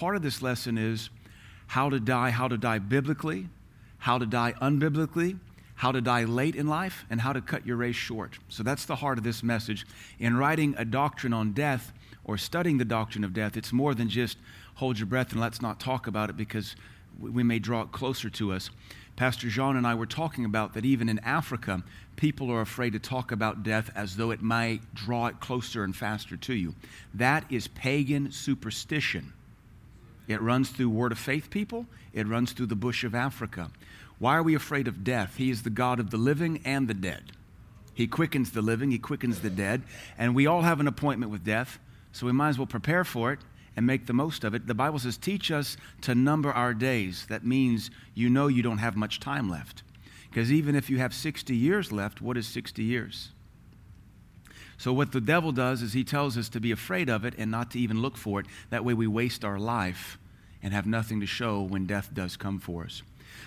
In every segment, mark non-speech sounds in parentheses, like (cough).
part of this lesson is how to die, how to die biblically, how to die unbiblically, how to die late in life, and how to cut your race short. So that's the heart of this message. In writing a doctrine on death or studying the doctrine of death, it's more than just hold your breath and let's not talk about it because we may draw it closer to us. Pastor Jean and I were talking about that even in Africa, people are afraid to talk about death as though it might draw it closer and faster to you. That is pagan superstition. It runs through Word of Faith people, it runs through the bush of Africa. Why are we afraid of death? He is the God of the living and the dead. He quickens the living, He quickens the dead, and we all have an appointment with death, so we might as well prepare for it and make the most of it. The Bible says, teach us to number our days. That means you know you don't have much time left. Because even if you have 60 years left, what is 60 years? So, what the devil does is he tells us to be afraid of it and not to even look for it. That way, we waste our life and have nothing to show when death does come for us.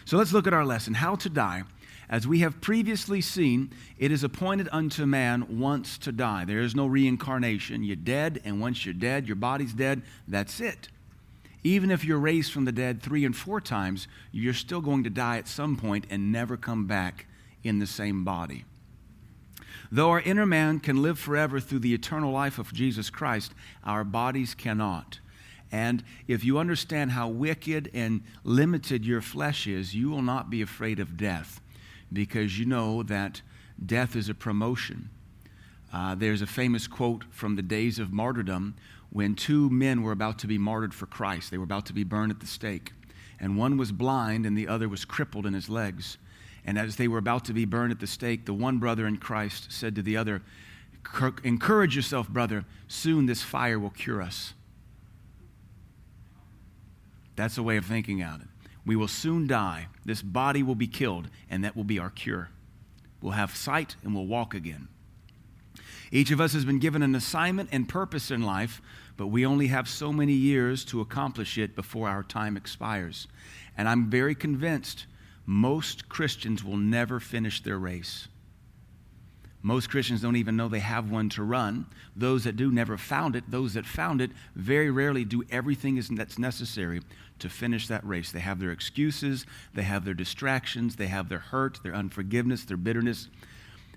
So, let's look at our lesson how to die. As we have previously seen, it is appointed unto man once to die. There is no reincarnation. You're dead, and once you're dead, your body's dead. That's it. Even if you're raised from the dead three and four times, you're still going to die at some point and never come back in the same body. Though our inner man can live forever through the eternal life of Jesus Christ, our bodies cannot. And if you understand how wicked and limited your flesh is, you will not be afraid of death because you know that death is a promotion. Uh, there's a famous quote from the days of martyrdom when two men were about to be martyred for Christ. They were about to be burned at the stake. And one was blind and the other was crippled in his legs. And as they were about to be burned at the stake, the one brother in Christ said to the other, Encourage yourself, brother. Soon this fire will cure us. That's a way of thinking about it. We will soon die. This body will be killed, and that will be our cure. We'll have sight and we'll walk again. Each of us has been given an assignment and purpose in life, but we only have so many years to accomplish it before our time expires. And I'm very convinced most Christians will never finish their race. Most Christians don't even know they have one to run. Those that do never found it. Those that found it very rarely do everything that's necessary to finish that race. They have their excuses, they have their distractions, they have their hurt, their unforgiveness, their bitterness.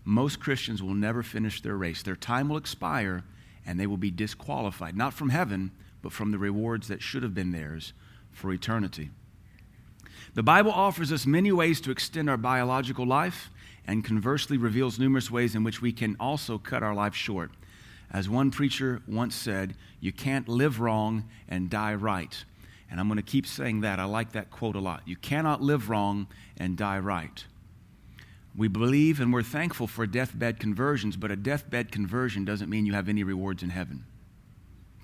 Most Christians will never finish their race. Their time will expire and they will be disqualified, not from heaven, but from the rewards that should have been theirs for eternity. The Bible offers us many ways to extend our biological life and conversely reveals numerous ways in which we can also cut our life short. As one preacher once said, you can't live wrong and die right. And I'm going to keep saying that. I like that quote a lot. You cannot live wrong and die right. We believe and we're thankful for deathbed conversions, but a deathbed conversion doesn't mean you have any rewards in heaven.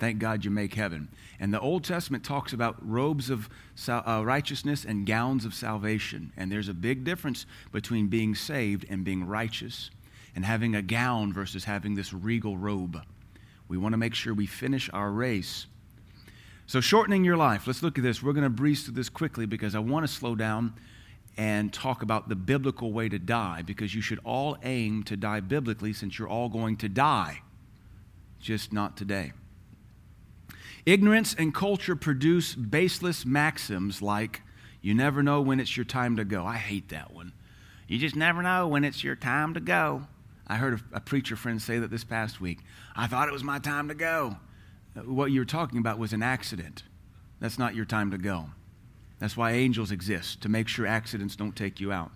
Thank God you make heaven. And the Old Testament talks about robes of uh, righteousness and gowns of salvation. And there's a big difference between being saved and being righteous and having a gown versus having this regal robe. We want to make sure we finish our race so, shortening your life, let's look at this. We're going to breeze through this quickly because I want to slow down and talk about the biblical way to die because you should all aim to die biblically since you're all going to die, just not today. Ignorance and culture produce baseless maxims like, you never know when it's your time to go. I hate that one. You just never know when it's your time to go. I heard a, preacher friend say that this past week. I thought it was my time to go uh, what you were talking about was an accident. That's not your time to go. That's why angels exist, to make sure accidents don't take you out.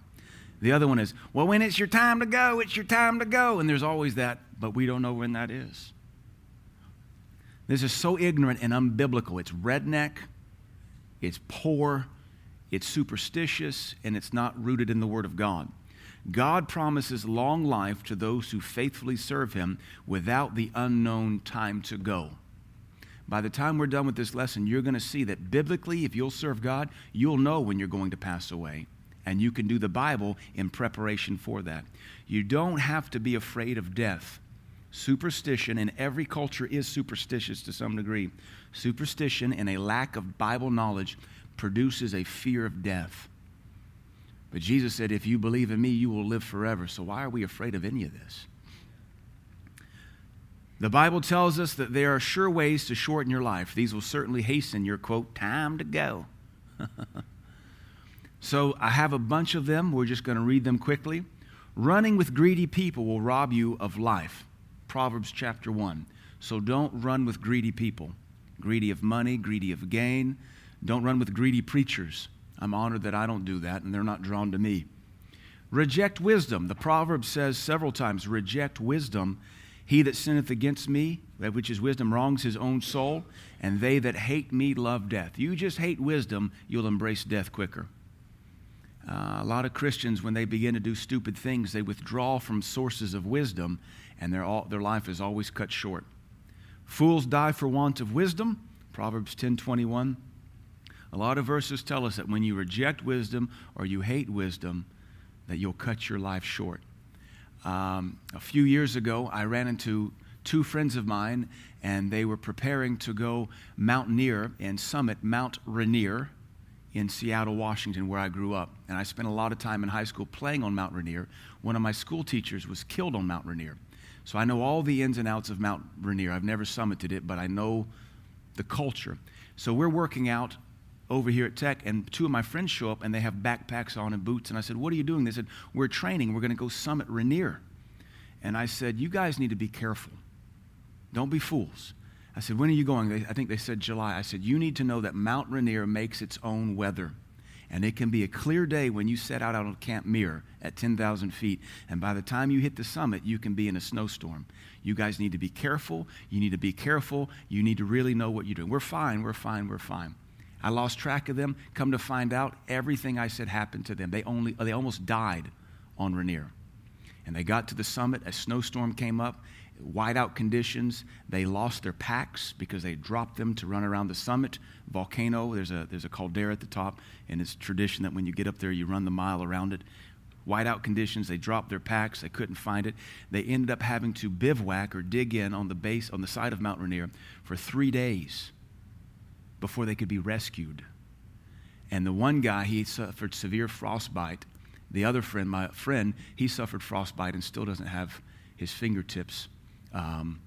The other one is, well, when it's your time to go, it's your time to go. And there's always that, but we don't know when that is. This is so ignorant and unbiblical. It's redneck, it's poor, it's superstitious, and it's not rooted in the Word of God. God promises long life to those who faithfully serve Him without the unknown time to go. By the time we're done with this lesson, you're going to see that biblically, if you'll serve God, you'll know when you're going to pass away. And you can do the Bible in preparation for that. You don't have to be afraid of death. Superstition, in every culture is superstitious to some degree. Superstition and a lack of Bible knowledge produces a fear of death. But Jesus said, If you believe in me, you will live forever. So why are we afraid of any of this? The Bible tells us that there are sure ways to shorten your life. These will certainly hasten your quote, time to go. (laughs) so I have a bunch of them. We're just going to read them quickly. Running with greedy people will rob you of life. Proverbs chapter 1. So don't run with greedy people, greedy of money, greedy of gain. Don't run with greedy preachers. I'm honored that I don't do that, and they're not drawn to me. Reject wisdom. The proverb says several times, reject wisdom. He that sinneth against me, that which is wisdom, wrongs his own soul, and they that hate me love death. You just hate wisdom, you'll embrace death quicker. Uh, a lot of Christians, when they begin to do stupid things, they withdraw from sources of wisdom, and all, their life is always cut short. Fools die for want of wisdom, Proverbs 10:21. A lot of verses tell us that when you reject wisdom or you hate wisdom, that you'll cut your life short. Um, a few years ago, I ran into two friends of mine, and they were preparing to go mountaineer and summit Mount Rainier in Seattle, Washington, where I grew up. And I spent a lot of time in high school playing on Mount Rainier. One of my school teachers was killed on Mount Rainier. So I know all the ins and outs of Mount Rainier. I've never summited it, but I know the culture. So we're working out over here at Tech, and two of my friends show up and they have backpacks on and boots. And I said, What are you doing? They said, We're training. We're going to go summit Rainier. And I said, You guys need to be careful. Don't be fools. I said, When are you going? I think they said July. I said, You need to know that Mount Rainier makes its own weather. And it can be a clear day when you set out on Camp Muir at 10,000 feet. And by the time you hit the summit, you can be in a snowstorm. You guys need to be careful. You need to be careful. You need to really know what you're doing. We're fine. We're fine. We're fine. I lost track of them. Come to find out, everything I said happened to them. They, only, they almost died on Rainier. And they got to the summit. A snowstorm came up whiteout conditions. They lost their packs because they dropped them to run around the summit. Volcano, there's a, there's a caldera at the top, and it's tradition that when you get up there, you run the mile around it. Whiteout conditions, they dropped their packs, they couldn't find it. They ended up having to bivouac or dig in on the base, on the side of Mount Rainier for three days before they could be rescued. And the one guy, he suffered severe frostbite. The other friend, my friend, he suffered frostbite and still doesn't have his fingertips um,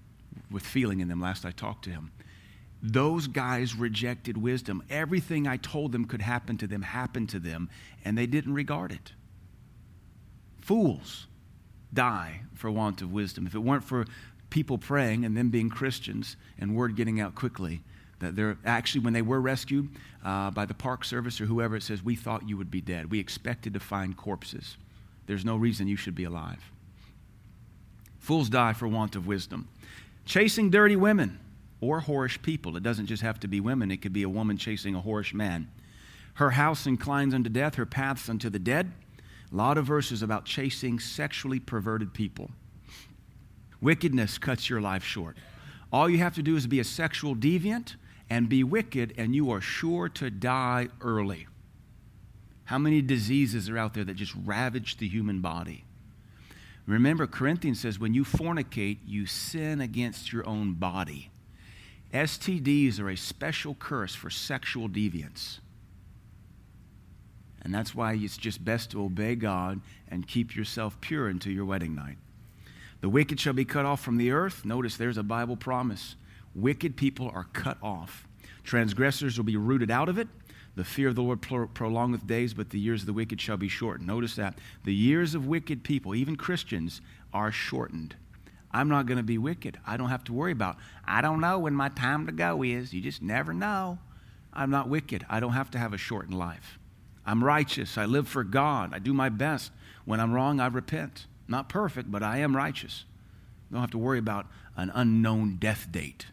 with feeling in them last I talked to him. Those guys rejected wisdom. Everything I told them could happen to them happened to them, and they didn't regard it. Fools die for want of wisdom. If it weren't for people praying and them being Christians and word getting out quickly, that they're actually, when they were rescued uh, by the Park Service or whoever, it says, We thought you would be dead. We expected to find corpses. There's no reason you should be alive. Fools die for want of wisdom. Chasing dirty women or whorish people. It doesn't just have to be women, it could be a woman chasing a whorish man. Her house inclines unto death, her paths unto the dead. A lot of verses about chasing sexually perverted people. Wickedness cuts your life short. All you have to do is be a sexual deviant and be wicked, and you are sure to die early. How many diseases are out there that just ravage the human body? Remember, Corinthians says when you fornicate, you sin against your own body. STDs are a special curse for sexual deviance. And that's why it's just best to obey God and keep yourself pure until your wedding night. The wicked shall be cut off from the earth. Notice there's a Bible promise. Wicked people are cut off. Transgressors will be rooted out of it. The fear of the Lord prolongeth days, but the years of the wicked shall be shortened. Notice that. The years of wicked people, even Christians, are shortened. I'm not going to be wicked. I don't have to worry about. I don't know when my time to go is. You just never know. I'm not wicked. I don't have to have a shortened life. I'm righteous. I live for God. I do my best. When I'm wrong, I repent. Not perfect, but I am righteous. Don't have to worry about an unknown death date.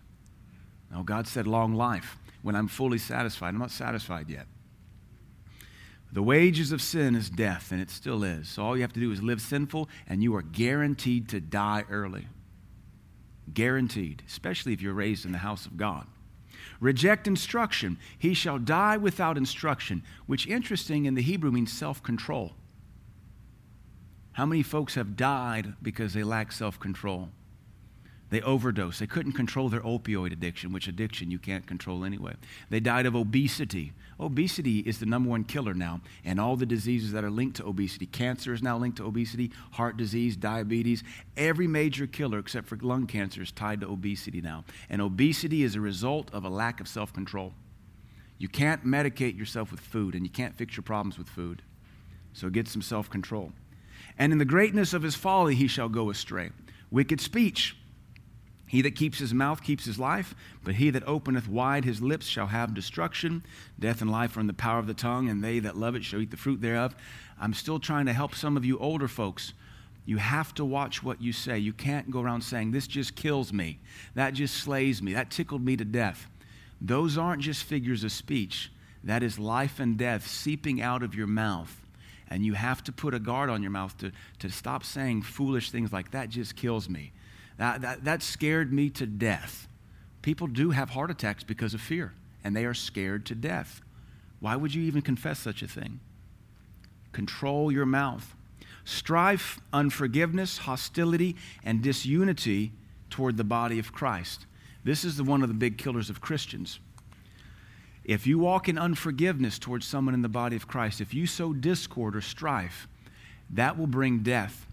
No, God said long life when I'm fully satisfied. I'm not satisfied yet. The wages of sin is death, and it still is. So all you have to do is live sinful, and you are guaranteed to die early. Guaranteed, especially if you're raised in the house of God. Reject instruction. He shall die without instruction, which, interesting, in the Hebrew means self control. How many folks have died because they lack self control? They overdosed. They couldn't control their opioid addiction, which addiction you can't control anyway. They died of obesity. Obesity is the number one killer now, and all the diseases that are linked to obesity. Cancer is now linked to obesity, heart disease, diabetes. Every major killer except for lung cancer is tied to obesity now. And obesity is a result of a lack of self control. You can't medicate yourself with food, and you can't fix your problems with food. So get some self control. And in the greatness of his folly, he shall go astray. Wicked speech he that keeps his mouth keeps his life, but he that openeth wide his lips shall have destruction. Death and life are in the power of the tongue, and they that love it shall eat the fruit thereof. I'm still trying to help some of you older folks. You have to watch what you say. You can't go around saying, This just kills me. That just slays me. That tickled me to death. Those aren't just figures of speech, that is life and death seeping out of your mouth. And you have to put a guard on your mouth to, to stop saying foolish things like that just kills me. That, that, that scared me to death. People do have heart attacks because of fear, and they are scared to death. Why would you even confess such a thing? Control your mouth. Strife, unforgiveness, hostility, and disunity toward the body of Christ. This is the, one of the big killers of Christians. If you walk in unforgiveness towards someone in the body of Christ, if you sow discord or strife, that will bring death.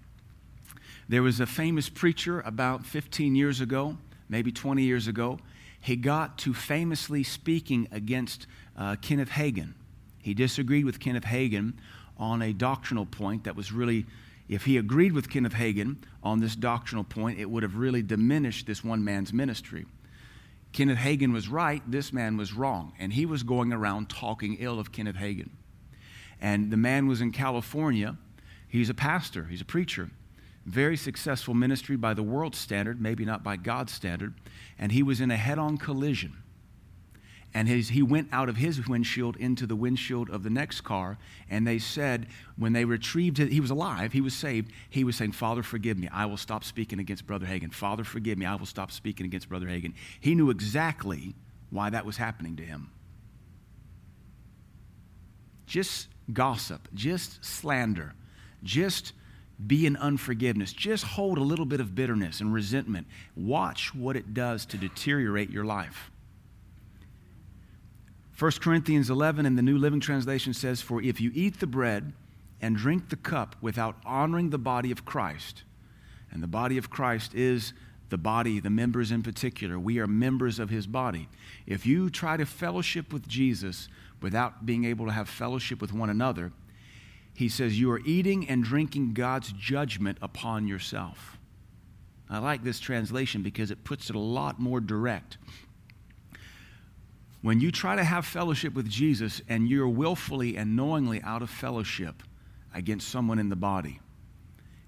There was a famous preacher about 15 years ago, maybe 20 years ago. He got to famously speaking against uh, Kenneth Hagin. He disagreed with Kenneth Hagin on a doctrinal point that was really, if he agreed with Kenneth Hagin on this doctrinal point, it would have really diminished this one man's ministry. Kenneth Hagin was right, this man was wrong, and he was going around talking ill of Kenneth Hagin. And the man was in California. He's a pastor, he's a preacher very successful ministry by the world's standard, maybe not by God's standard, and he was in a head on collision. And his, he went out of his windshield into the windshield of the next car, and they said, when they retrieved it, he was alive, he was saved. He was saying, Father, forgive me. I will stop speaking against Brother Hagin. Father, forgive me. I will stop speaking against Brother Hagin. He knew exactly why that was happening to him. Just gossip, just slander, just be in unforgiveness. Just hold a little bit of bitterness and resentment. Watch what it does to deteriorate your life. 1 Corinthians 11 in the New Living Translation says, For if you eat the bread and drink the cup without honoring the body of Christ, and the body of Christ is the body, the members in particular, we are members of his body. If you try to fellowship with Jesus without being able to have fellowship with one another, he says, You are eating and drinking God's judgment upon yourself. I like this translation because it puts it a lot more direct. When you try to have fellowship with Jesus and you're willfully and knowingly out of fellowship against someone in the body,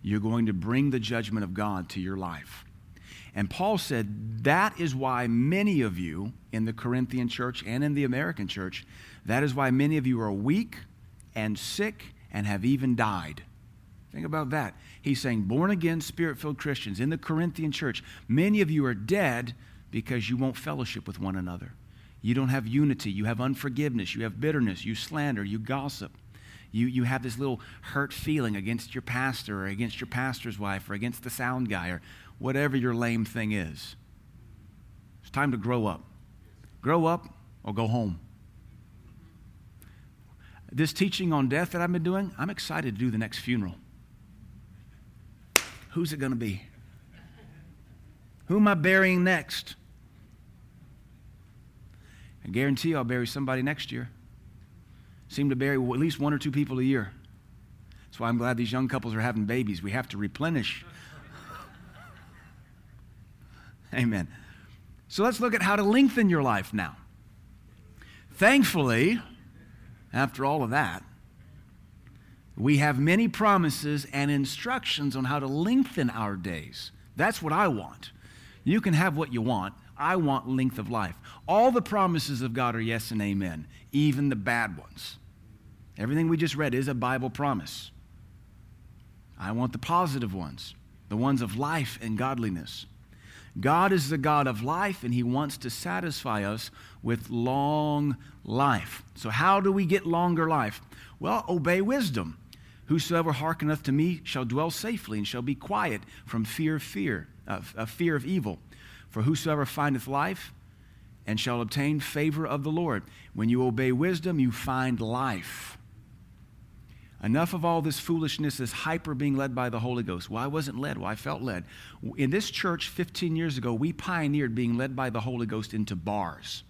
you're going to bring the judgment of God to your life. And Paul said that is why many of you in the Corinthian church and in the American church, that is why many of you are weak and sick and have even died. Think about that. He's saying, born again, spirit filled Christians in the Corinthian church, many of you are dead because you won't fellowship with one another. You don't have unity. You have unforgiveness. You have bitterness. You slander. You gossip. You, you have this little hurt feeling against your pastor or against your pastor's wife or against the sound guy or whatever your lame thing is. It's time to grow up. Grow up or go home this teaching on death that I've been doing, I'm excited to do the next funeral. Who's it going to be? Who am I burying next? I guarantee I'll bury somebody next year. Seem to bury at least one or two people a year. That's why I'm glad these young couples are having babies. We have to replenish. (laughs) Amen. So let's look at how to lengthen your life now. Thankfully, after all of that, we have many promises and instructions on how to lengthen our days. That's what I want. You can have what you want. I want length of life. All the promises of God are yes and amen, even the bad ones. Everything we just read is a Bible promise. I want the positive ones, the ones of life and godliness. God is the God of life, and He wants to satisfy us with long life. So, how do we get longer life? Well, obey wisdom. Whosoever hearkeneth to me shall dwell safely and shall be quiet from fear of fear, of, of fear of evil. For whosoever findeth life and shall obtain favor of the Lord. When you obey wisdom, you find life. Enough of all this foolishness, this hyper being led by the Holy Ghost. Well, I wasn't led. Well, I felt led. In this church 15 years ago, we pioneered being led by the Holy Ghost into bars.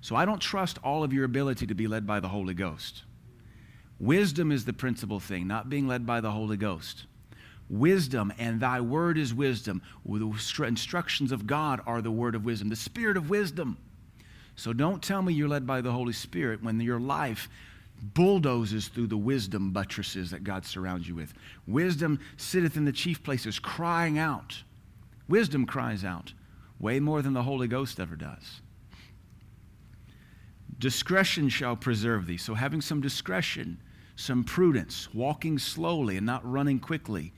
So I don't trust all of your ability to be led by the Holy Ghost. Wisdom is the principal thing, not being led by the Holy Ghost. Wisdom, and thy word is wisdom. The instructions of God are the word of wisdom, the spirit of wisdom. So don't tell me you're led by the Holy Spirit when your life bulldozes through the wisdom buttresses that God surrounds you with. Wisdom sitteth in the chief places, crying out. Wisdom cries out way more than the Holy Ghost ever does. Discretion shall preserve thee. So, having some discretion, some prudence, walking slowly and not running quickly,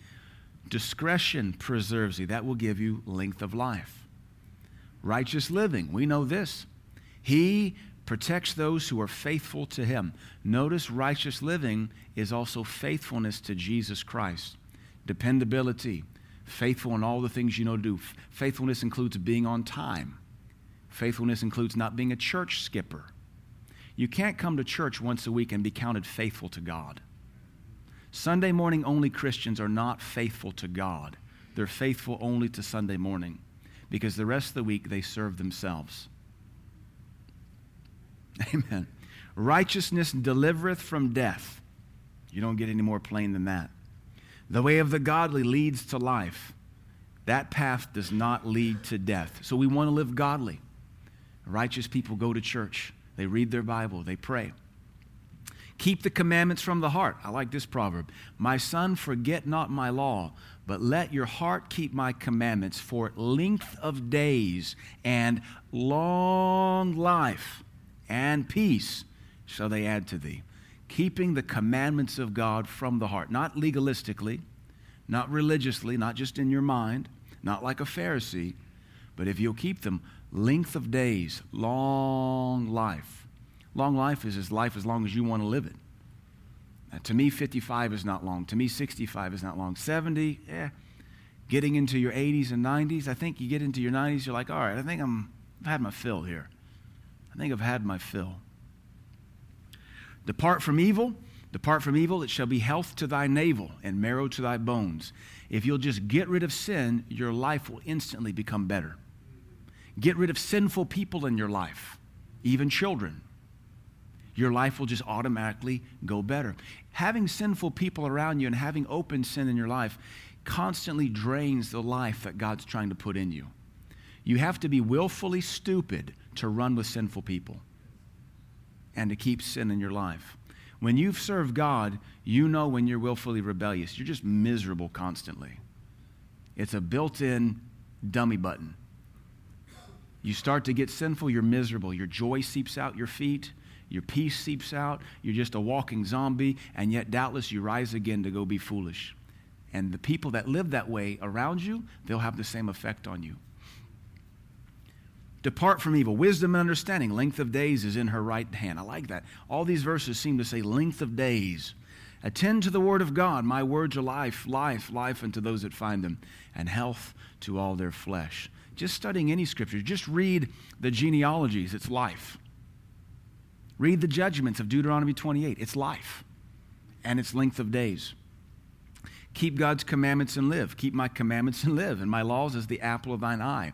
discretion preserves thee. That will give you length of life. Righteous living, we know this. He protects those who are faithful to him. Notice righteous living is also faithfulness to Jesus Christ, dependability, faithful in all the things you know to do. Faithfulness includes being on time, faithfulness includes not being a church skipper. You can't come to church once a week and be counted faithful to God. Sunday morning only Christians are not faithful to God. They're faithful only to Sunday morning because the rest of the week they serve themselves. (laughs) Amen. Righteousness delivereth from death. You don't get any more plain than that. The way of the godly leads to life. That path does not lead to death. So we want to live godly. Righteous people go to church, they read their Bible, they pray. Keep the commandments from the heart. I like this proverb. My son, forget not my law, but let your heart keep my commandments for length of days and long life and peace shall they add to thee. Keeping the commandments of God from the heart, not legalistically, not religiously, not just in your mind, not like a Pharisee, but if you'll keep them, length of days, long life. Long life is as life as long as you want to live it. Now, to me, 55 is not long. To me, 65 is not long. 70, yeah. Getting into your 80s and 90s, I think you get into your 90s, you're like, all right, I think I'm, I've had my fill here. I think I've had my fill. Depart from evil. Depart from evil. It shall be health to thy navel and marrow to thy bones. If you'll just get rid of sin, your life will instantly become better. Get rid of sinful people in your life, even children. Your life will just automatically go better. Having sinful people around you and having open sin in your life constantly drains the life that God's trying to put in you. You have to be willfully stupid to run with sinful people and to keep sin in your life. When you've served God, you know when you're willfully rebellious. You're just miserable constantly. It's a built in dummy button. You start to get sinful, you're miserable. Your joy seeps out your feet, your peace seeps out. You're just a walking zombie, and yet doubtless you rise again to go be foolish. And the people that live that way around you, they'll have the same effect on you. Depart from evil. Wisdom and understanding. Length of days is in her right hand. I like that. All these verses seem to say length of days. Attend to the word of God. My words are life, life, life unto those that find them, and health to all their flesh. Just studying any scripture, just read the genealogies, it's life. Read the judgments of Deuteronomy 28, it's life, and it's length of days. Keep God's commandments and live. Keep my commandments and live, and my laws as the apple of thine eye.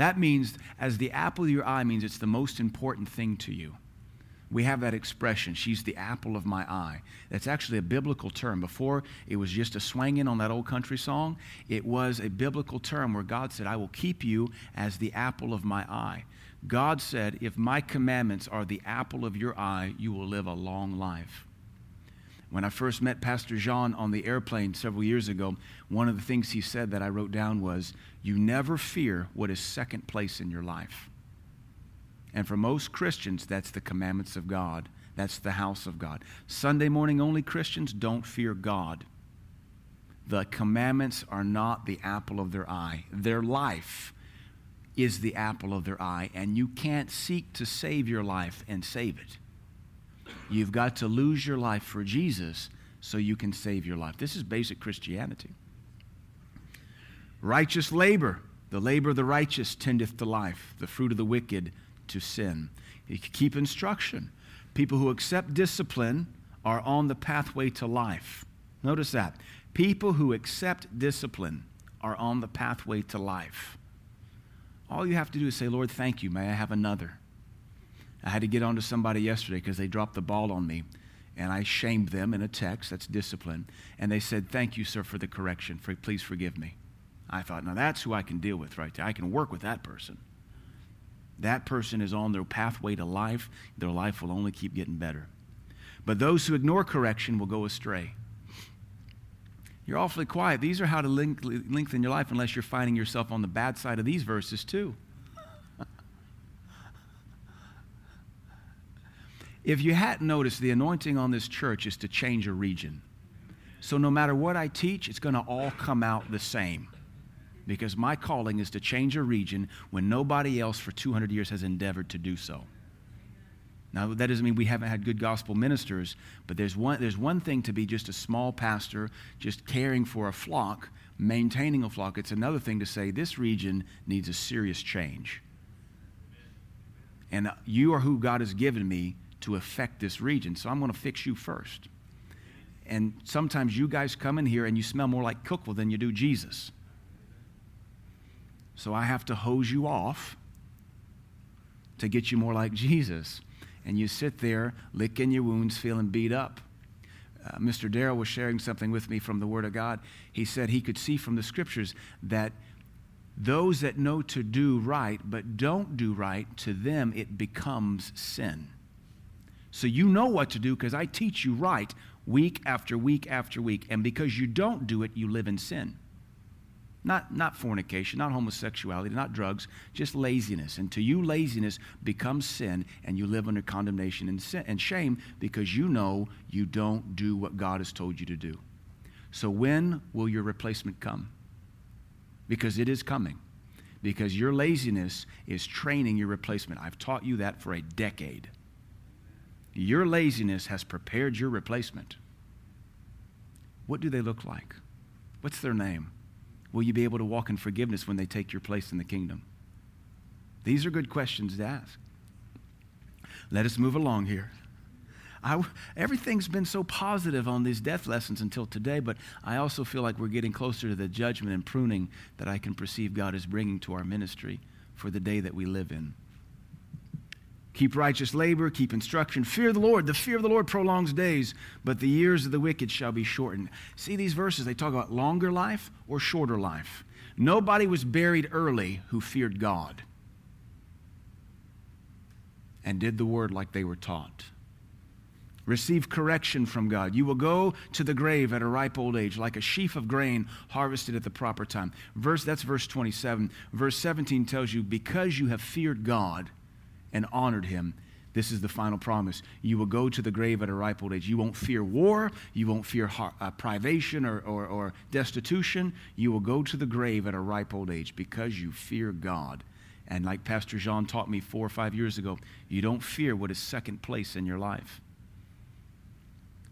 That means, as the apple of your eye means it's the most important thing to you. We have that expression, she's the apple of my eye. That's actually a biblical term. Before it was just a swanging on that old country song, it was a biblical term where God said, I will keep you as the apple of my eye. God said, If my commandments are the apple of your eye, you will live a long life. When I first met Pastor Jean on the airplane several years ago, one of the things he said that I wrote down was, You never fear what is second place in your life. And for most Christians, that's the commandments of God. That's the house of God. Sunday morning only Christians don't fear God. The commandments are not the apple of their eye. Their life is the apple of their eye, and you can't seek to save your life and save it. You've got to lose your life for Jesus so you can save your life. This is basic Christianity. Righteous labor. The labor of the righteous tendeth to life, the fruit of the wicked to sin. You keep instruction. People who accept discipline are on the pathway to life. Notice that. People who accept discipline are on the pathway to life. All you have to do is say, Lord, thank you. May I have another? I had to get on to somebody yesterday because they dropped the ball on me. And I shamed them in a text. That's discipline. And they said, Thank you, sir, for the correction. For, please forgive me. I thought, now that's who I can deal with right there. I can work with that person. That person is on their pathway to life. Their life will only keep getting better. But those who ignore correction will go astray. You're awfully quiet. These are how to lengthen your life unless you're finding yourself on the bad side of these verses, too. If you hadn't noticed, the anointing on this church is to change a region. So no matter what I teach, it's going to all come out the same. Because my calling is to change a region when nobody else for 200 years has endeavored to do so. Now, that doesn't mean we haven't had good gospel ministers, but there's one, there's one thing to be just a small pastor, just caring for a flock, maintaining a flock. It's another thing to say this region needs a serious change. And you are who God has given me to affect this region, so I'm going to fix you first. And sometimes you guys come in here and you smell more like Cookeville than you do Jesus. So I have to hose you off to get you more like Jesus and you sit there licking your wounds, feeling beat up. Uh, Mr. Darrell was sharing something with me from the Word of God. He said he could see from the Scriptures that those that know to do right but don't do right, to them it becomes sin. So you know what to do because I teach you right week after week after week. And because you don't do it, you live in sin. Not, not fornication, not homosexuality, not drugs, just laziness. And to you, laziness becomes sin, and you live under condemnation and, sin, and shame because you know you don't do what God has told you to do. So, when will your replacement come? Because it is coming. Because your laziness is training your replacement. I've taught you that for a decade. Your laziness has prepared your replacement. What do they look like? What's their name? Will you be able to walk in forgiveness when they take your place in the kingdom? These are good questions to ask. Let us move along here. I, everything's been so positive on these death lessons until today, but I also feel like we're getting closer to the judgment and pruning that I can perceive God is bringing to our ministry for the day that we live in. Keep righteous labor, keep instruction. Fear the Lord. The fear of the Lord prolongs days, but the years of the wicked shall be shortened. See these verses, they talk about longer life or shorter life. Nobody was buried early who feared God and did the word like they were taught. Receive correction from God. You will go to the grave at a ripe old age, like a sheaf of grain harvested at the proper time. Verse, that's verse 27. Verse 17 tells you, because you have feared God, and honored him. This is the final promise. You will go to the grave at a ripe old age. You won't fear war. You won't fear uh, privation or, or, or destitution. You will go to the grave at a ripe old age because you fear God. And like Pastor Jean taught me four or five years ago, you don't fear what is second place in your life.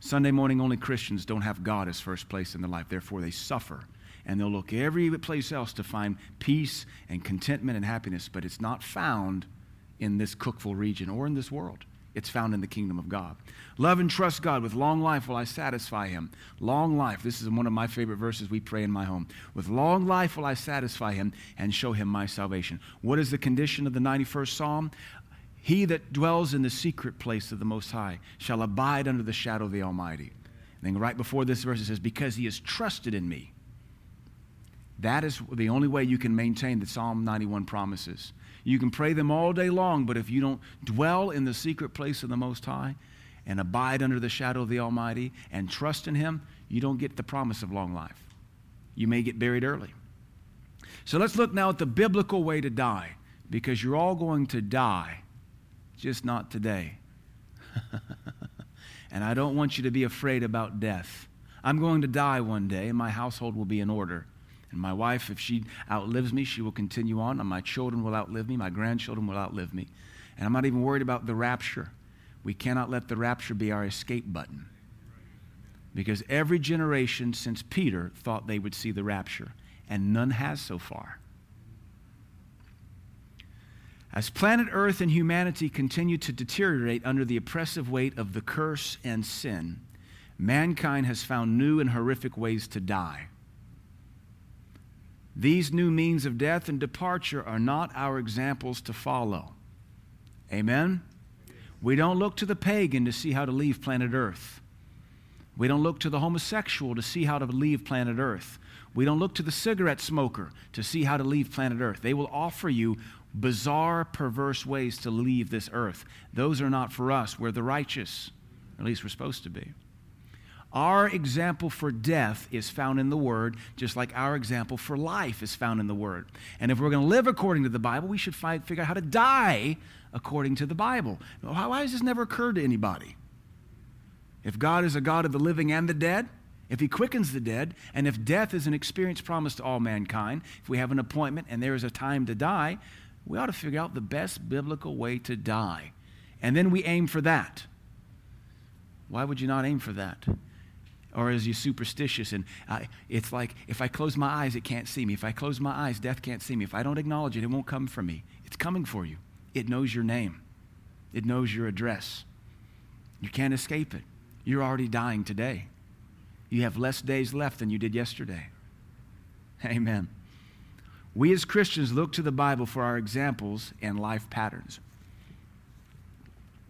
Sunday morning only Christians don't have God as first place in their life. Therefore, they suffer. And they'll look every place else to find peace and contentment and happiness, but it's not found in this Cookeville region or in this world. It's found in the kingdom of God. Love and trust God. With long life will I satisfy him. Long life. This is one of my favorite verses we pray in my home. With long life will I satisfy him and show him my salvation. What is the condition of the 91st Psalm? He that dwells in the secret place of the Most High shall abide under the shadow of the Almighty. And then right before this verse it says, Because he has trusted in me. That is the only way you can maintain the Psalm 91 promises. You can pray them all day long, but if you don't dwell in the secret place of the Most High and abide under the shadow of the Almighty and trust in Him, you don't get the promise of long life. You may get buried early. So let's look now at the biblical way to die, because you're all going to die, just not today. (laughs) and I don't want you to be afraid about death. I'm going to die one day, and my household will be in order. And my wife, if she outlives me, she will continue on. And my children will outlive me. My grandchildren will outlive me. And I'm not even worried about the rapture. We cannot let the rapture be our escape button. Because every generation since Peter thought they would see the rapture, and none has so far. As planet Earth and humanity continue to deteriorate under the oppressive weight of the curse and sin, mankind has found new and horrific ways to die. These new means of death and departure are not our examples to follow. Amen? We don't look to the pagan to see how to leave planet Earth. We don't look to the homosexual to see how to leave planet Earth. We don't look to the cigarette smoker to see how to leave planet Earth. They will offer you bizarre, perverse ways to leave this earth. Those are not for us. We're the righteous. At least we're supposed to be. Our example for death is found in the Word, just like our example for life is found in the Word. And if we're going to live according to the Bible, we should find, figure out how to die according to the Bible. Why has this never occurred to anybody? If God is a God of the living and the dead, if He quickens the dead, and if death is an experience promised to all mankind, if we have an appointment and there is a time to die, we ought to figure out the best biblical way to die. And then we aim for that. Why would you not aim for that? Or is you superstitious and uh, it's like if I close my eyes, it can't see me. If I close my eyes, death can't see me. If I don't acknowledge it, it won't come for me. It's coming for you. It knows your name, it knows your address. You can't escape it. You're already dying today. You have less days left than you did yesterday. Amen. We as Christians look to the Bible for our examples and life patterns.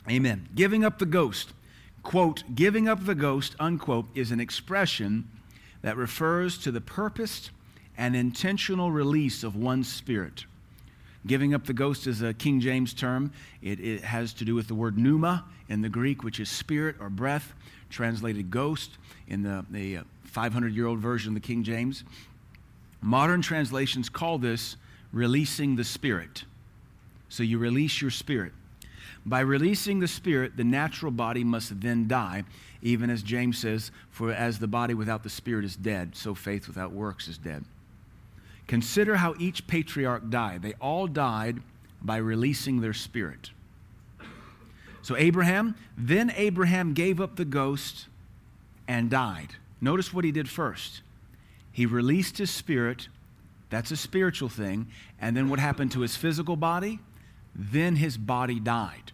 Amen. Giving up the ghost quote, giving up the ghost, unquote, is an expression that refers to the purposed and intentional release of one's spirit. Giving up the ghost is a King James term. It, it has to do with the word pneuma in the Greek, which is spirit or breath, translated ghost in the, the uh, 500 year old version of the King James. Modern translations call this releasing the spirit. So you release your spirit. By releasing the spirit, the natural body must then die, even as James says, For as the body without the spirit is dead, so faith without works is dead. Consider how each patriarch died. They all died by releasing their spirit. So, Abraham, then Abraham gave up the ghost and died. Notice what he did first. He released his spirit, that's a spiritual thing, and then what happened to his physical body? Then his body died.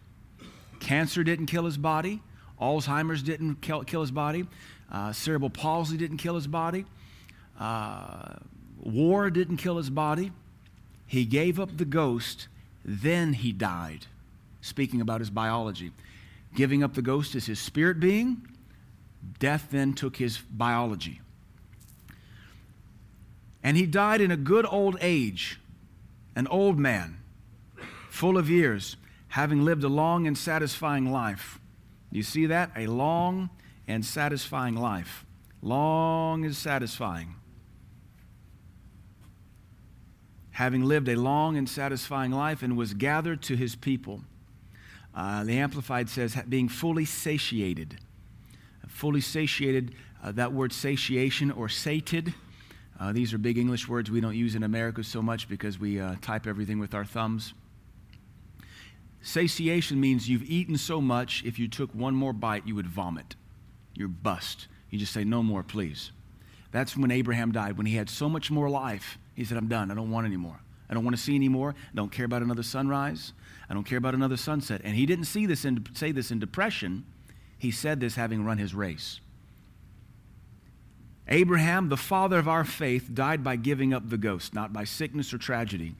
Cancer didn't kill his body. Alzheimer's didn't kill, kill his body. Uh, cerebral palsy didn't kill his body. Uh, war didn't kill his body. He gave up the ghost, then he died. Speaking about his biology. Giving up the ghost is his spirit being. Death then took his biology. And he died in a good old age, an old man, full of years having lived a long and satisfying life. You see that? A long and satisfying life. Long is satisfying. Having lived a long and satisfying life and was gathered to his people. Uh, the Amplified says, being fully satiated. Fully satiated, uh, that word satiation or sated. Uh, these are big English words we don't use in America so much because we uh, type everything with our thumbs. Satiation means you've eaten so much, if you took one more bite, you would vomit. You're bust. You just say, No more, please. That's when Abraham died, when he had so much more life. He said, I'm done. I don't want any more. I don't want to see any more. I don't care about another sunrise. I don't care about another sunset. And he didn't see this in, say this in depression. He said this having run his race. Abraham, the father of our faith, died by giving up the ghost, not by sickness or tragedy.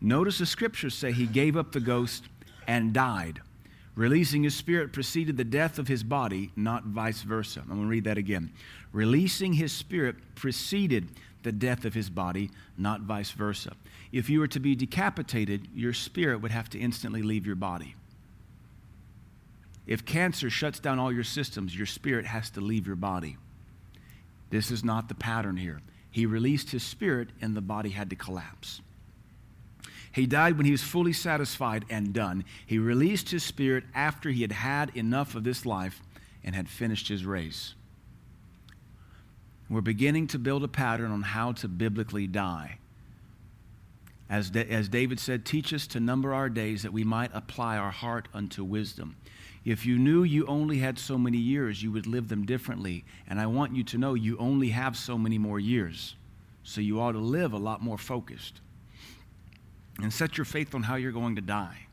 Notice the scriptures say he gave up the ghost and died. Releasing his spirit preceded the death of his body, not vice versa. I'm going to read that again. Releasing his spirit preceded the death of his body, not vice versa. If you were to be decapitated, your spirit would have to instantly leave your body. If cancer shuts down all your systems, your spirit has to leave your body. This is not the pattern here. He released his spirit, and the body had to collapse. He died when he was fully satisfied and done. He released his spirit after he had had enough of this life and had finished his race. We're beginning to build a pattern on how to biblically die. As, as David said, teach us to number our days that we might apply our heart unto wisdom. If you knew you only had so many years, you would live them differently. And I want you to know you only have so many more years. So you ought to live a lot more focused. And set your faith on how you're going to die.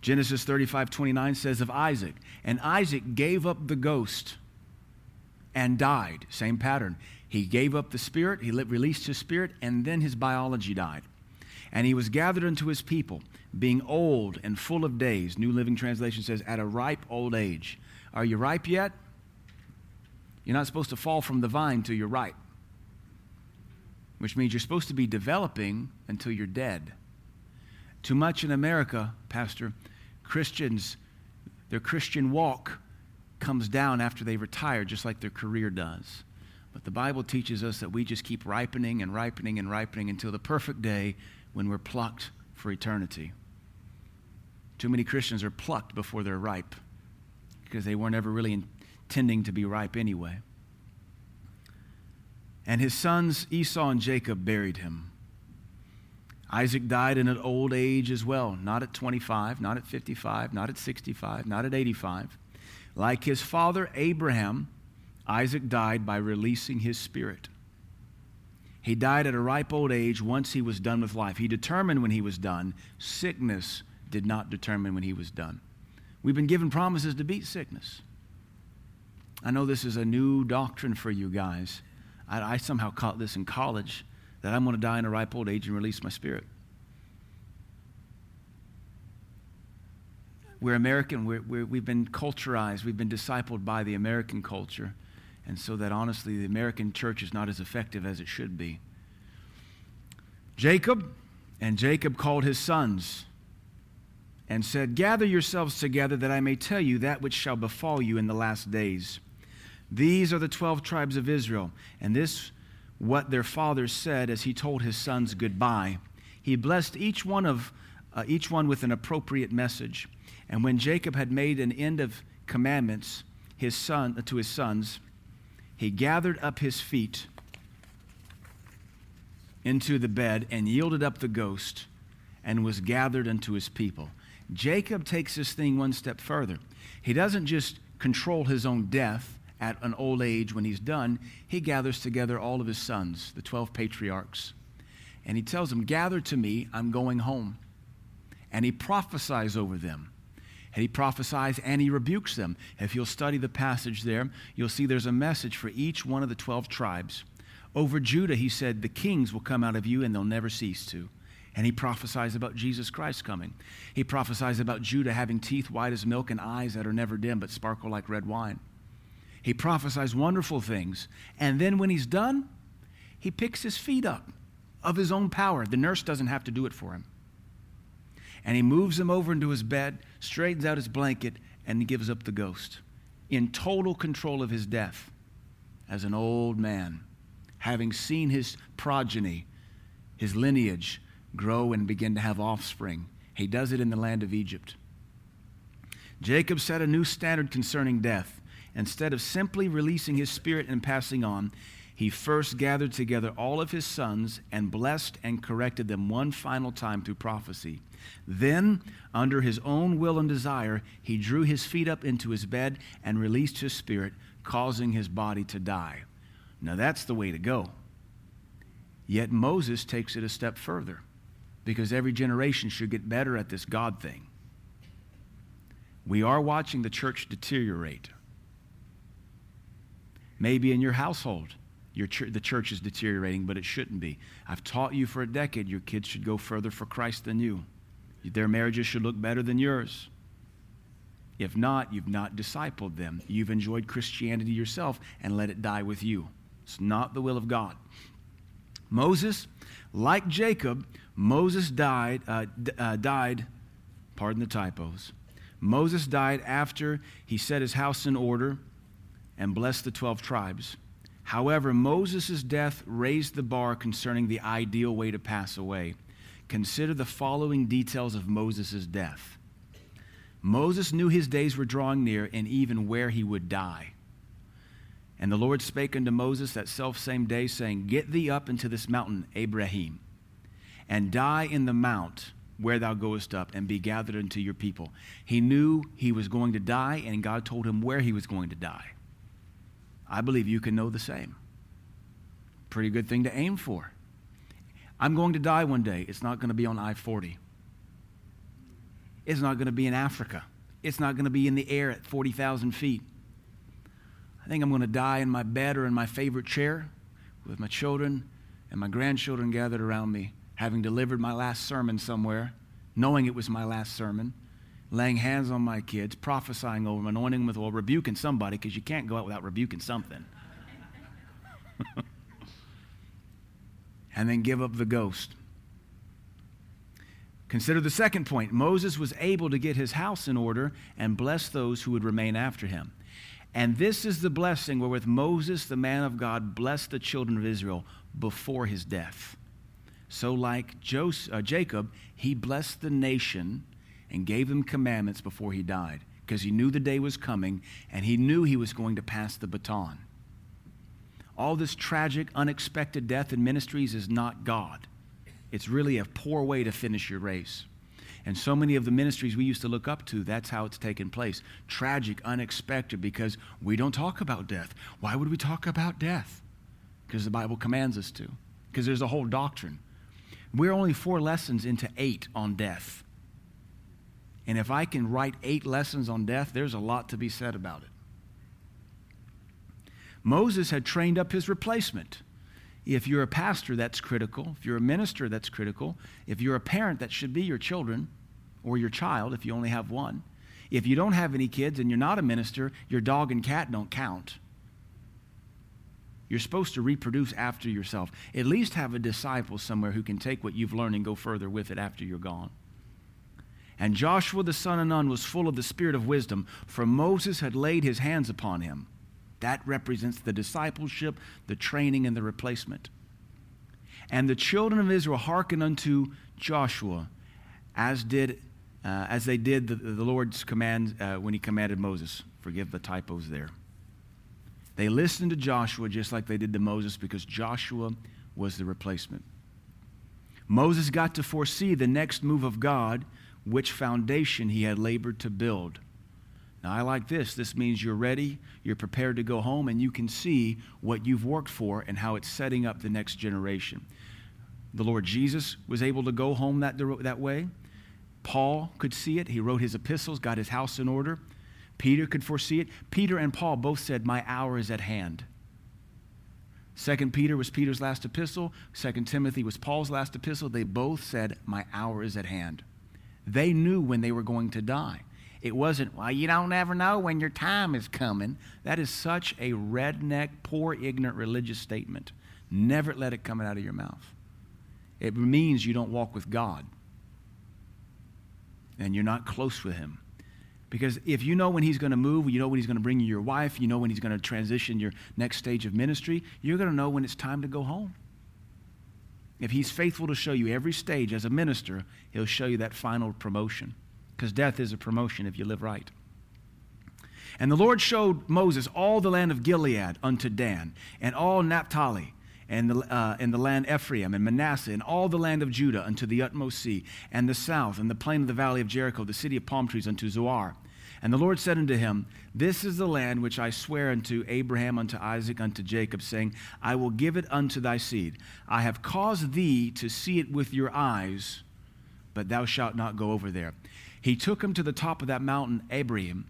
Genesis 35 29 says of Isaac, and Isaac gave up the ghost and died. Same pattern. He gave up the spirit, he released his spirit, and then his biology died. And he was gathered unto his people, being old and full of days. New Living Translation says, at a ripe old age. Are you ripe yet? You're not supposed to fall from the vine till you're ripe, which means you're supposed to be developing until you're dead. Too much in America, Pastor, Christians, their Christian walk comes down after they retire, just like their career does. But the Bible teaches us that we just keep ripening and ripening and ripening until the perfect day when we're plucked for eternity. Too many Christians are plucked before they're ripe because they weren't ever really intending to be ripe anyway. And his sons Esau and Jacob buried him. Isaac died in an old age as well, not at 25, not at 55, not at 65, not at 85. Like his father Abraham, Isaac died by releasing his spirit. He died at a ripe old age once he was done with life. He determined when he was done. Sickness did not determine when he was done. We've been given promises to beat sickness. I know this is a new doctrine for you guys. I, I somehow caught this in college that I'm going to die in a ripe old age and release my spirit. We're American. we have been culturized. We've been discipled by the American culture. And so that honestly, the American church is not as effective as it should be. Jacob, and Jacob called his sons and said, Gather yourselves together that I may tell you that which shall befall you in the last days. These are the twelve tribes of Israel, and this what their father said as he told his sons goodbye. He blessed each one of uh, each one with an appropriate message. And when Jacob had made an end of commandments, his son uh, to his sons, he gathered up his feet into the bed and yielded up the ghost and was gathered unto his people. Jacob takes this thing one step further. He doesn't just control his own death at an old age when he's done, he gathers together all of his sons, the 12 patriarchs, and he tells them, Gather to me, I'm going home. And he prophesies over them. And he prophesies and he rebukes them. If you'll study the passage there, you'll see there's a message for each one of the 12 tribes. Over Judah, he said, The kings will come out of you and they'll never cease to. And he prophesies about Jesus Christ coming. He prophesies about Judah having teeth white as milk and eyes that are never dim but sparkle like red wine. He prophesies wonderful things. And then when he's done, he picks his feet up of his own power. The nurse doesn't have to do it for him and he moves him over into his bed, straightens out his blanket, and gives up the ghost in total control of his death as an old man, having seen his progeny, his lineage, grow and begin to have offspring. He does it in the land of Egypt. Jacob set a new standard concerning death. Instead of simply releasing his spirit and passing on, he first gathered together all of his sons and blessed and corrected them one final time through prophecy. Then, under his own will and desire, he drew his feet up into his bed and released his spirit, causing his body to die. Now, that's the way to go. Yet Moses takes it a step further because every generation should get better at this God thing. We are watching the church deteriorate. Maybe in your household, your ch- the church is deteriorating, but it shouldn't be. I've taught you for a decade your kids should go further for Christ than you. Their marriages should look better than yours. If not, you've not discipled them. You've enjoyed Christianity yourself and let it die with you. It's not the will of God. Moses, like Jacob, Moses died, uh, d- uh, died, pardon the typos. Moses died after he set his house in order and blessed the 12 tribes. However, Moses' death raised the bar concerning the ideal way to pass away consider the following details of Moses' death. Moses knew his days were drawing near and even where he would die. And the Lord spake unto Moses that self same day, saying, Get thee up into this mountain, Abarim, and die in the mount where thou goest up and be gathered unto your people. He knew he was going to die, and God told him where he was going to die. I believe you can know the same. Pretty good thing to aim for. I'm going to die one day. It's not going to be on I 40. It's not going to be in Africa. It's not going to be in the air at 40,000 feet. I think I'm going to die in my bed or in my favorite chair with my children and my grandchildren gathered around me, having delivered my last sermon somewhere, knowing it was my last sermon, laying hands on my kids, prophesying over them, anointing them with oil, rebuking somebody because you can't go out without rebuking something. (laughs) and then give up the ghost. Consider the second point Moses was able to get his house in order and bless those who would remain after him. And this is the blessing wherewith Moses, the man of God, blessed the children of Israel before his death. So, like Joseph, uh, Jacob, he blessed the nation and gave them commandments before he died because he knew the day was coming and he knew he was going to pass the baton. All this tragic, unexpected death in ministries is not God. It's really a poor way to finish your race. And so many of the ministries we used to look up to, that's how it's taken place. Tragic, unexpected, because we don't talk about death. Why would we talk about death? Because the Bible commands us to, because there's a whole doctrine. We're only four lessons into eight on death. And if I can write eight lessons on death, there's a lot to be said about it. Moses had trained up his replacement. If you're a pastor, that's critical. If you're a minister, that's critical. If you're a parent, that should be your children or your child if you only have one. If you don't have any kids and you're not a minister, your dog and cat don't count. You're supposed to reproduce after yourself. At least have a disciple somewhere who can take what you've learned and go further with it after you're gone. And Joshua the son of Nun was full of the spirit of wisdom, for Moses had laid his hands upon him. That represents the discipleship, the training, and the replacement. And the children of Israel hearkened unto Joshua as did uh, as they did the, the Lord's command uh, when he commanded Moses. Forgive the typos there. They listened to Joshua just like they did to Moses because Joshua was the replacement. Moses got to foresee the next move of God, which foundation he had labored to build. Now, I like this. This means you're ready, you're prepared to go home, and you can see what you've worked for and how it's setting up the next generation. The Lord Jesus was able to go home that, that way. Paul could see it. He wrote his epistles, got his house in order. Peter could foresee it. Peter and Paul both said, My hour is at hand. Second Peter was Peter's last epistle. Second Timothy was Paul's last epistle. They both said, My hour is at hand. They knew when they were going to die. It wasn't, well, you don't ever know when your time is coming. That is such a redneck, poor, ignorant religious statement. Never let it come out of your mouth. It means you don't walk with God and you're not close with Him. Because if you know when He's going to move, you know when He's going to bring you your wife, you know when He's going to transition your next stage of ministry, you're going to know when it's time to go home. If He's faithful to show you every stage as a minister, He'll show you that final promotion because death is a promotion if you live right. And the Lord showed Moses all the land of Gilead unto Dan, and all Naphtali, and the, uh, and the land Ephraim, and Manasseh, and all the land of Judah unto the utmost sea, and the south, and the plain of the valley of Jericho, the city of palm trees unto Zoar. And the Lord said unto him, This is the land which I swear unto Abraham, unto Isaac, unto Jacob, saying, I will give it unto thy seed. I have caused thee to see it with your eyes, but thou shalt not go over there. He took him to the top of that mountain, Abarim,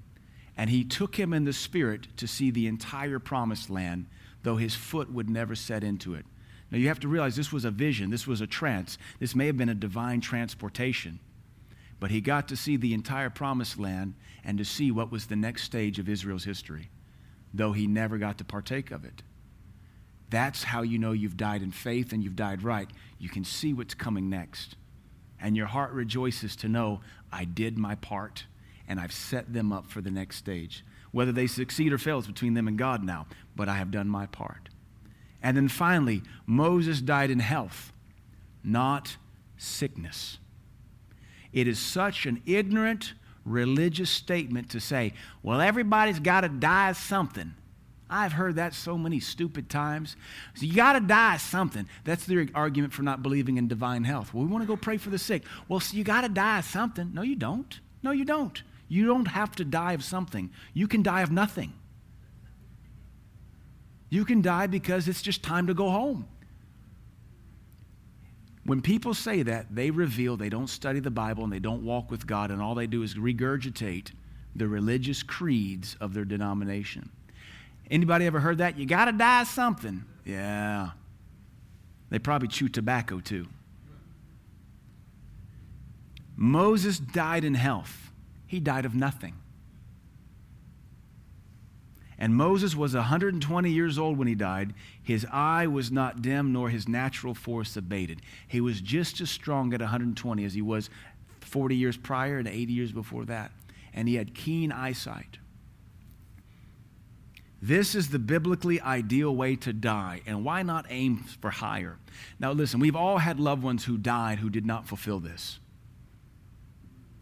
and he took him in the spirit to see the entire promised land, though his foot would never set into it. Now you have to realize this was a vision, this was a trance. This may have been a divine transportation. But he got to see the entire promised land and to see what was the next stage of Israel's history, though he never got to partake of it. That's how you know you've died in faith and you've died right. You can see what's coming next and your heart rejoices to know I did my part and I've set them up for the next stage. Whether they succeed or fail is between them and God now, but I have done my part. And then finally, Moses died in health, not sickness. It is such an ignorant religious statement to say, well, everybody's got to die of something. I've heard that so many stupid times. So you got to die of something. That's their argument for not believing in divine health. Well, we want to go pray for the sick. Well, so you got to die of something. No, you don't. No, you don't. You don't have to die of something. You can die of nothing. You can die because it's just time to go home. When people say that, they reveal they don't study the Bible and they don't walk with God, and all they do is regurgitate the religious creeds of their denomination. Anybody ever heard that? You got to die something. Yeah. They probably chew tobacco too. Moses died in health. He died of nothing. And Moses was 120 years old when he died. His eye was not dim, nor his natural force abated. He was just as strong at 120 as he was 40 years prior and 80 years before that. And he had keen eyesight. This is the biblically ideal way to die, and why not aim for higher? Now, listen, we've all had loved ones who died who did not fulfill this.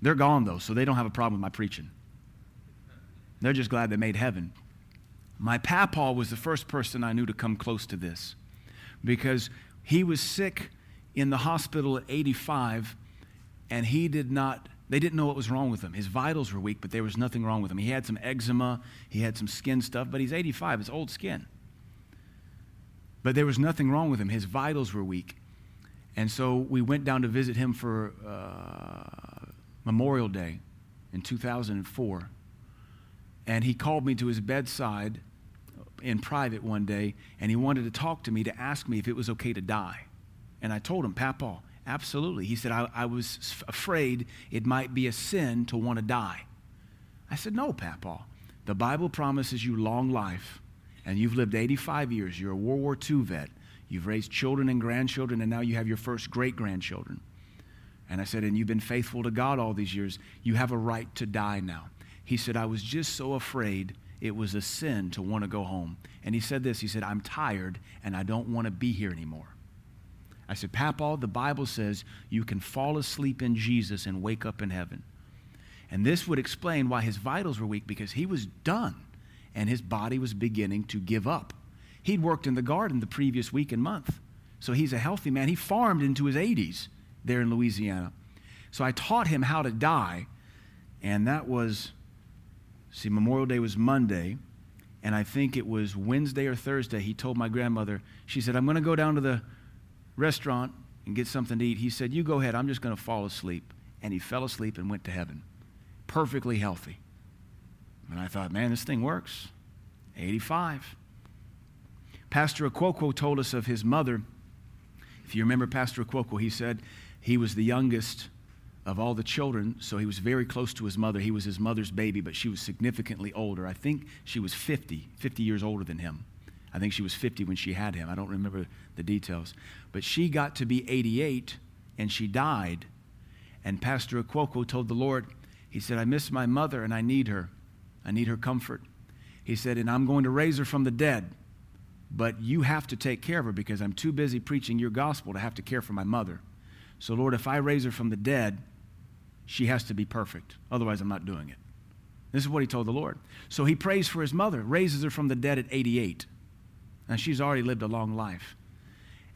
They're gone, though, so they don't have a problem with my preaching. They're just glad they made heaven. My papa was the first person I knew to come close to this because he was sick in the hospital at 85 and he did not they didn't know what was wrong with him. His vitals were weak, but there was nothing wrong with him. He had some eczema, he had some skin stuff, but he's 85, it's old skin. But there was nothing wrong with him. His vitals were weak. And so we went down to visit him for uh, Memorial Day in 2004. And he called me to his bedside in private one day, and he wanted to talk to me to ask me if it was okay to die. And I told him, Papa, Absolutely. He said, I, I was afraid it might be a sin to want to die. I said, No, Papa. The Bible promises you long life, and you've lived 85 years. You're a World War II vet. You've raised children and grandchildren, and now you have your first great grandchildren. And I said, And you've been faithful to God all these years. You have a right to die now. He said, I was just so afraid it was a sin to want to go home. And he said this He said, I'm tired, and I don't want to be here anymore. I said, Papa, the Bible says you can fall asleep in Jesus and wake up in heaven. And this would explain why his vitals were weak because he was done and his body was beginning to give up. He'd worked in the garden the previous week and month. So he's a healthy man. He farmed into his 80s there in Louisiana. So I taught him how to die. And that was, see, Memorial Day was Monday. And I think it was Wednesday or Thursday. He told my grandmother, she said, I'm going to go down to the restaurant and get something to eat. He said, You go ahead, I'm just going to fall asleep. And he fell asleep and went to heaven, perfectly healthy. And I thought, man, this thing works. 85. Pastor Okwokwo told us of his mother. If you remember Pastor Okwokwo, he said he was the youngest of all the children, so he was very close to his mother. He was his mother's baby, but she was significantly older. I think she was 50, 50 years older than him. I think she was 50 when she had him. I don't remember the details. But she got to be 88 and she died. And Pastor Okwokwo told the Lord, he said, I miss my mother and I need her. I need her comfort. He said, and I'm going to raise her from the dead. But you have to take care of her because I'm too busy preaching your gospel to have to care for my mother. So, Lord, if I raise her from the dead, she has to be perfect. Otherwise, I'm not doing it. This is what he told the Lord. So he prays for his mother, raises her from the dead at 88. Now, she's already lived a long life.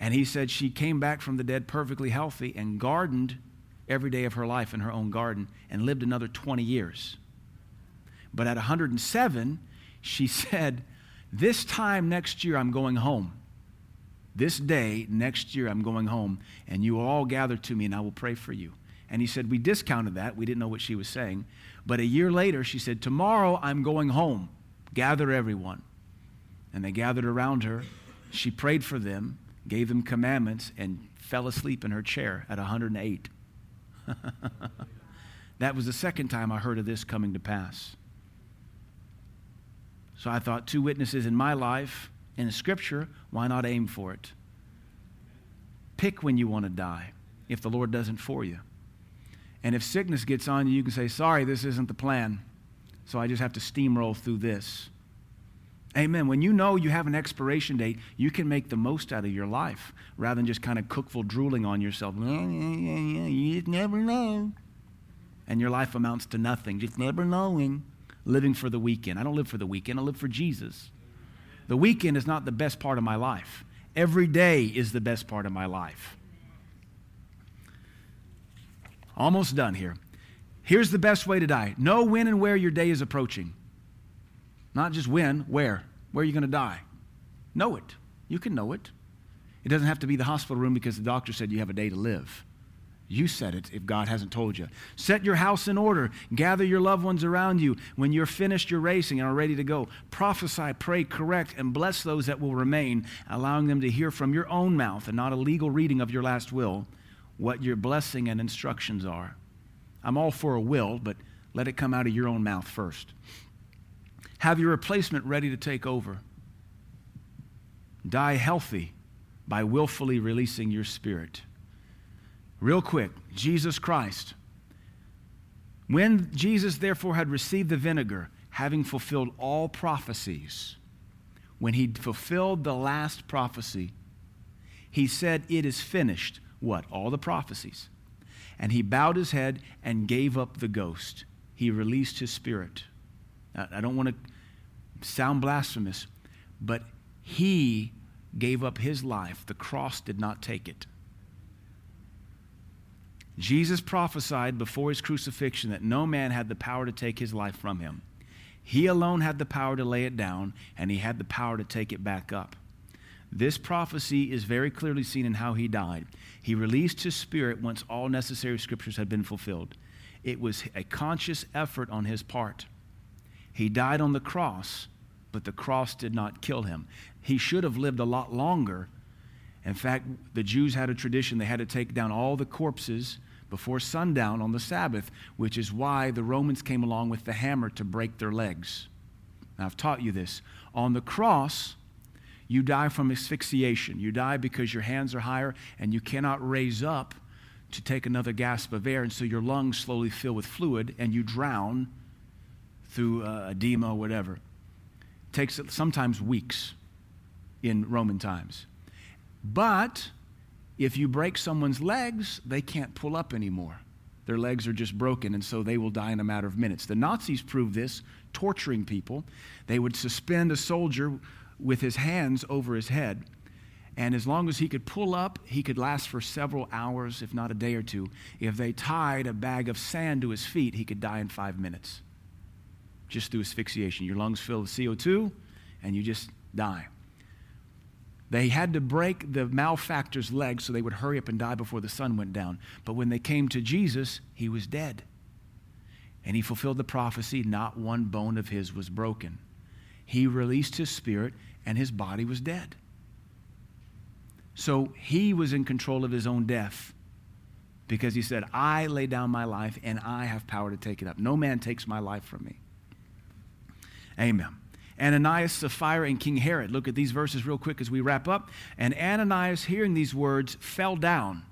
And he said she came back from the dead perfectly healthy and gardened every day of her life in her own garden and lived another 20 years. But at 107, she (laughs) said, This time next year, I'm going home. This day, next year, I'm going home, and you will all gather to me, and I will pray for you. And he said, We discounted that. We didn't know what she was saying. But a year later, she said, Tomorrow, I'm going home. Gather everyone. And they gathered around her. She prayed for them, gave them commandments, and fell asleep in her chair at 108. (laughs) that was the second time I heard of this coming to pass. So I thought, two witnesses in my life, in scripture, why not aim for it? Pick when you want to die if the Lord doesn't for you. And if sickness gets on you, you can say, Sorry, this isn't the plan. So I just have to steamroll through this. Amen. When you know you have an expiration date, you can make the most out of your life rather than just kind of cookful drooling on yourself. You just never know. And your life amounts to nothing, just never knowing. Living for the weekend. I don't live for the weekend, I live for Jesus. The weekend is not the best part of my life. Every day is the best part of my life. Almost done here. Here's the best way to die know when and where your day is approaching. Not just when, where. Where are you going to die? Know it. You can know it. It doesn't have to be the hospital room because the doctor said you have a day to live. You said it if God hasn't told you. Set your house in order. Gather your loved ones around you. When you're finished your racing and are ready to go, prophesy, pray, correct, and bless those that will remain, allowing them to hear from your own mouth and not a legal reading of your last will what your blessing and instructions are. I'm all for a will, but let it come out of your own mouth first. Have your replacement ready to take over. Die healthy by willfully releasing your spirit. Real quick, Jesus Christ. When Jesus therefore had received the vinegar, having fulfilled all prophecies, when he fulfilled the last prophecy, he said, It is finished. What? All the prophecies. And he bowed his head and gave up the ghost. He released his spirit. I don't want to sound blasphemous, but he gave up his life. The cross did not take it. Jesus prophesied before his crucifixion that no man had the power to take his life from him. He alone had the power to lay it down, and he had the power to take it back up. This prophecy is very clearly seen in how he died. He released his spirit once all necessary scriptures had been fulfilled. It was a conscious effort on his part. He died on the cross, but the cross did not kill him. He should have lived a lot longer. In fact, the Jews had a tradition they had to take down all the corpses before sundown on the Sabbath, which is why the Romans came along with the hammer to break their legs. Now, I've taught you this. On the cross, you die from asphyxiation. You die because your hands are higher and you cannot raise up to take another gasp of air, and so your lungs slowly fill with fluid and you drown through uh, edema or whatever. It takes sometimes weeks in Roman times. But if you break someone's legs, they can't pull up anymore. Their legs are just broken, and so they will die in a matter of minutes. The Nazis proved this, torturing people. They would suspend a soldier with his hands over his head, and as long as he could pull up, he could last for several hours, if not a day or two. If they tied a bag of sand to his feet, he could die in five minutes just through asphyxiation. Your lungs fill with CO2, and you just die. They had to break the malefactor's leg so they would hurry up and die before the sun went down. But when they came to Jesus, he was dead. And he fulfilled the prophecy not one bone of his was broken. He released his spirit, and his body was dead. So he was in control of his own death because he said, I lay down my life and I have power to take it up. No man takes my life from me. Amen. Ananias, Sapphira, and King Herod. Look at these verses real quick as we wrap up. And Ananias, hearing these words, fell down.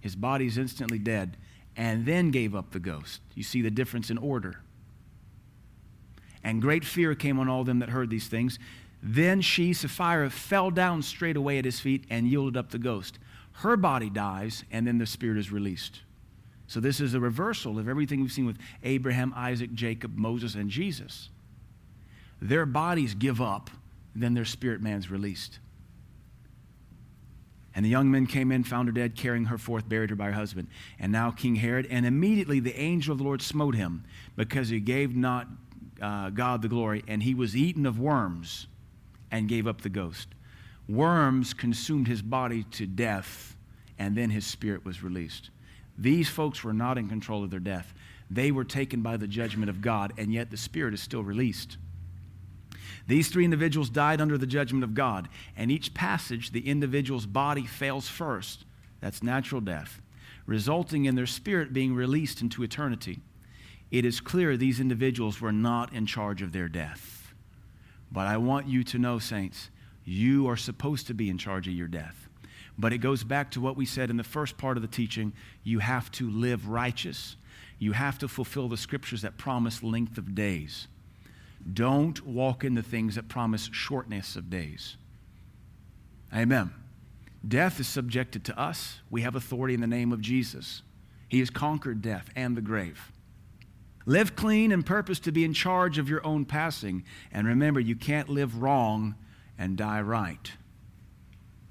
His body is instantly dead, and then gave up the ghost. You see the difference in order. And great fear came on all them that heard these things. Then she, Sapphira, fell down straightway at his feet and yielded up the ghost. Her body dies, and then the spirit is released. So, this is a reversal of everything we've seen with Abraham, Isaac, Jacob, Moses, and Jesus their bodies give up, then their spirit man's released. And the young men came in, found her dead, carrying her forth, buried her by her husband. And now King Herod, and immediately the angel of the Lord smote him, because he gave not uh, God the glory, and he was eaten of worms and gave up the ghost. Worms consumed his body to death, and then his spirit was released. These folks were not in control of their death. They were taken by the judgment of God, and yet the spirit is still released. These three individuals died under the judgment of God. And each passage, the individual's body fails first. That's natural death, resulting in their spirit being released into eternity. It is clear these individuals were not in charge of their death. But I want you to know, saints, you are supposed to be in charge of your death. But it goes back to what we said in the first part of the teaching you have to live righteous, you have to fulfill the scriptures that promise length of days. Don't walk in the things that promise shortness of days. Amen. Death is subjected to us. We have authority in the name of Jesus. He has conquered death and the grave. Live clean and purpose to be in charge of your own passing. And remember, you can't live wrong and die right.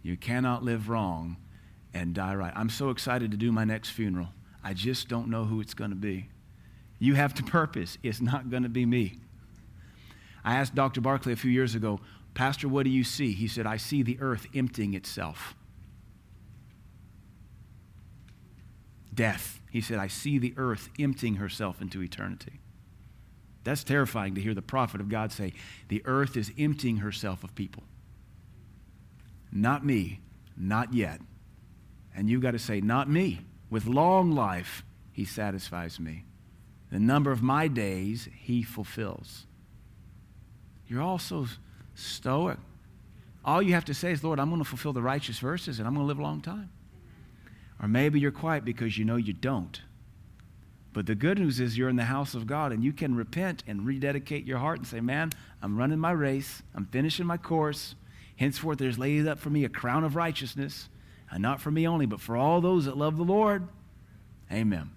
You cannot live wrong and die right. I'm so excited to do my next funeral. I just don't know who it's going to be. You have to (laughs) purpose. It's not going to be me. I asked Dr. Barclay a few years ago, Pastor, what do you see? He said, I see the earth emptying itself. Death. He said, I see the earth emptying herself into eternity. That's terrifying to hear the prophet of God say, The earth is emptying herself of people. Not me, not yet. And you've got to say, Not me. With long life, he satisfies me. The number of my days, he fulfills. You're all so stoic. All you have to say is, Lord, I'm going to fulfill the righteous verses and I'm going to live a long time. Or maybe you're quiet because you know you don't. But the good news is you're in the house of God and you can repent and rededicate your heart and say, Man, I'm running my race. I'm finishing my course. Henceforth, there's laid up for me a crown of righteousness, and not for me only, but for all those that love the Lord. Amen.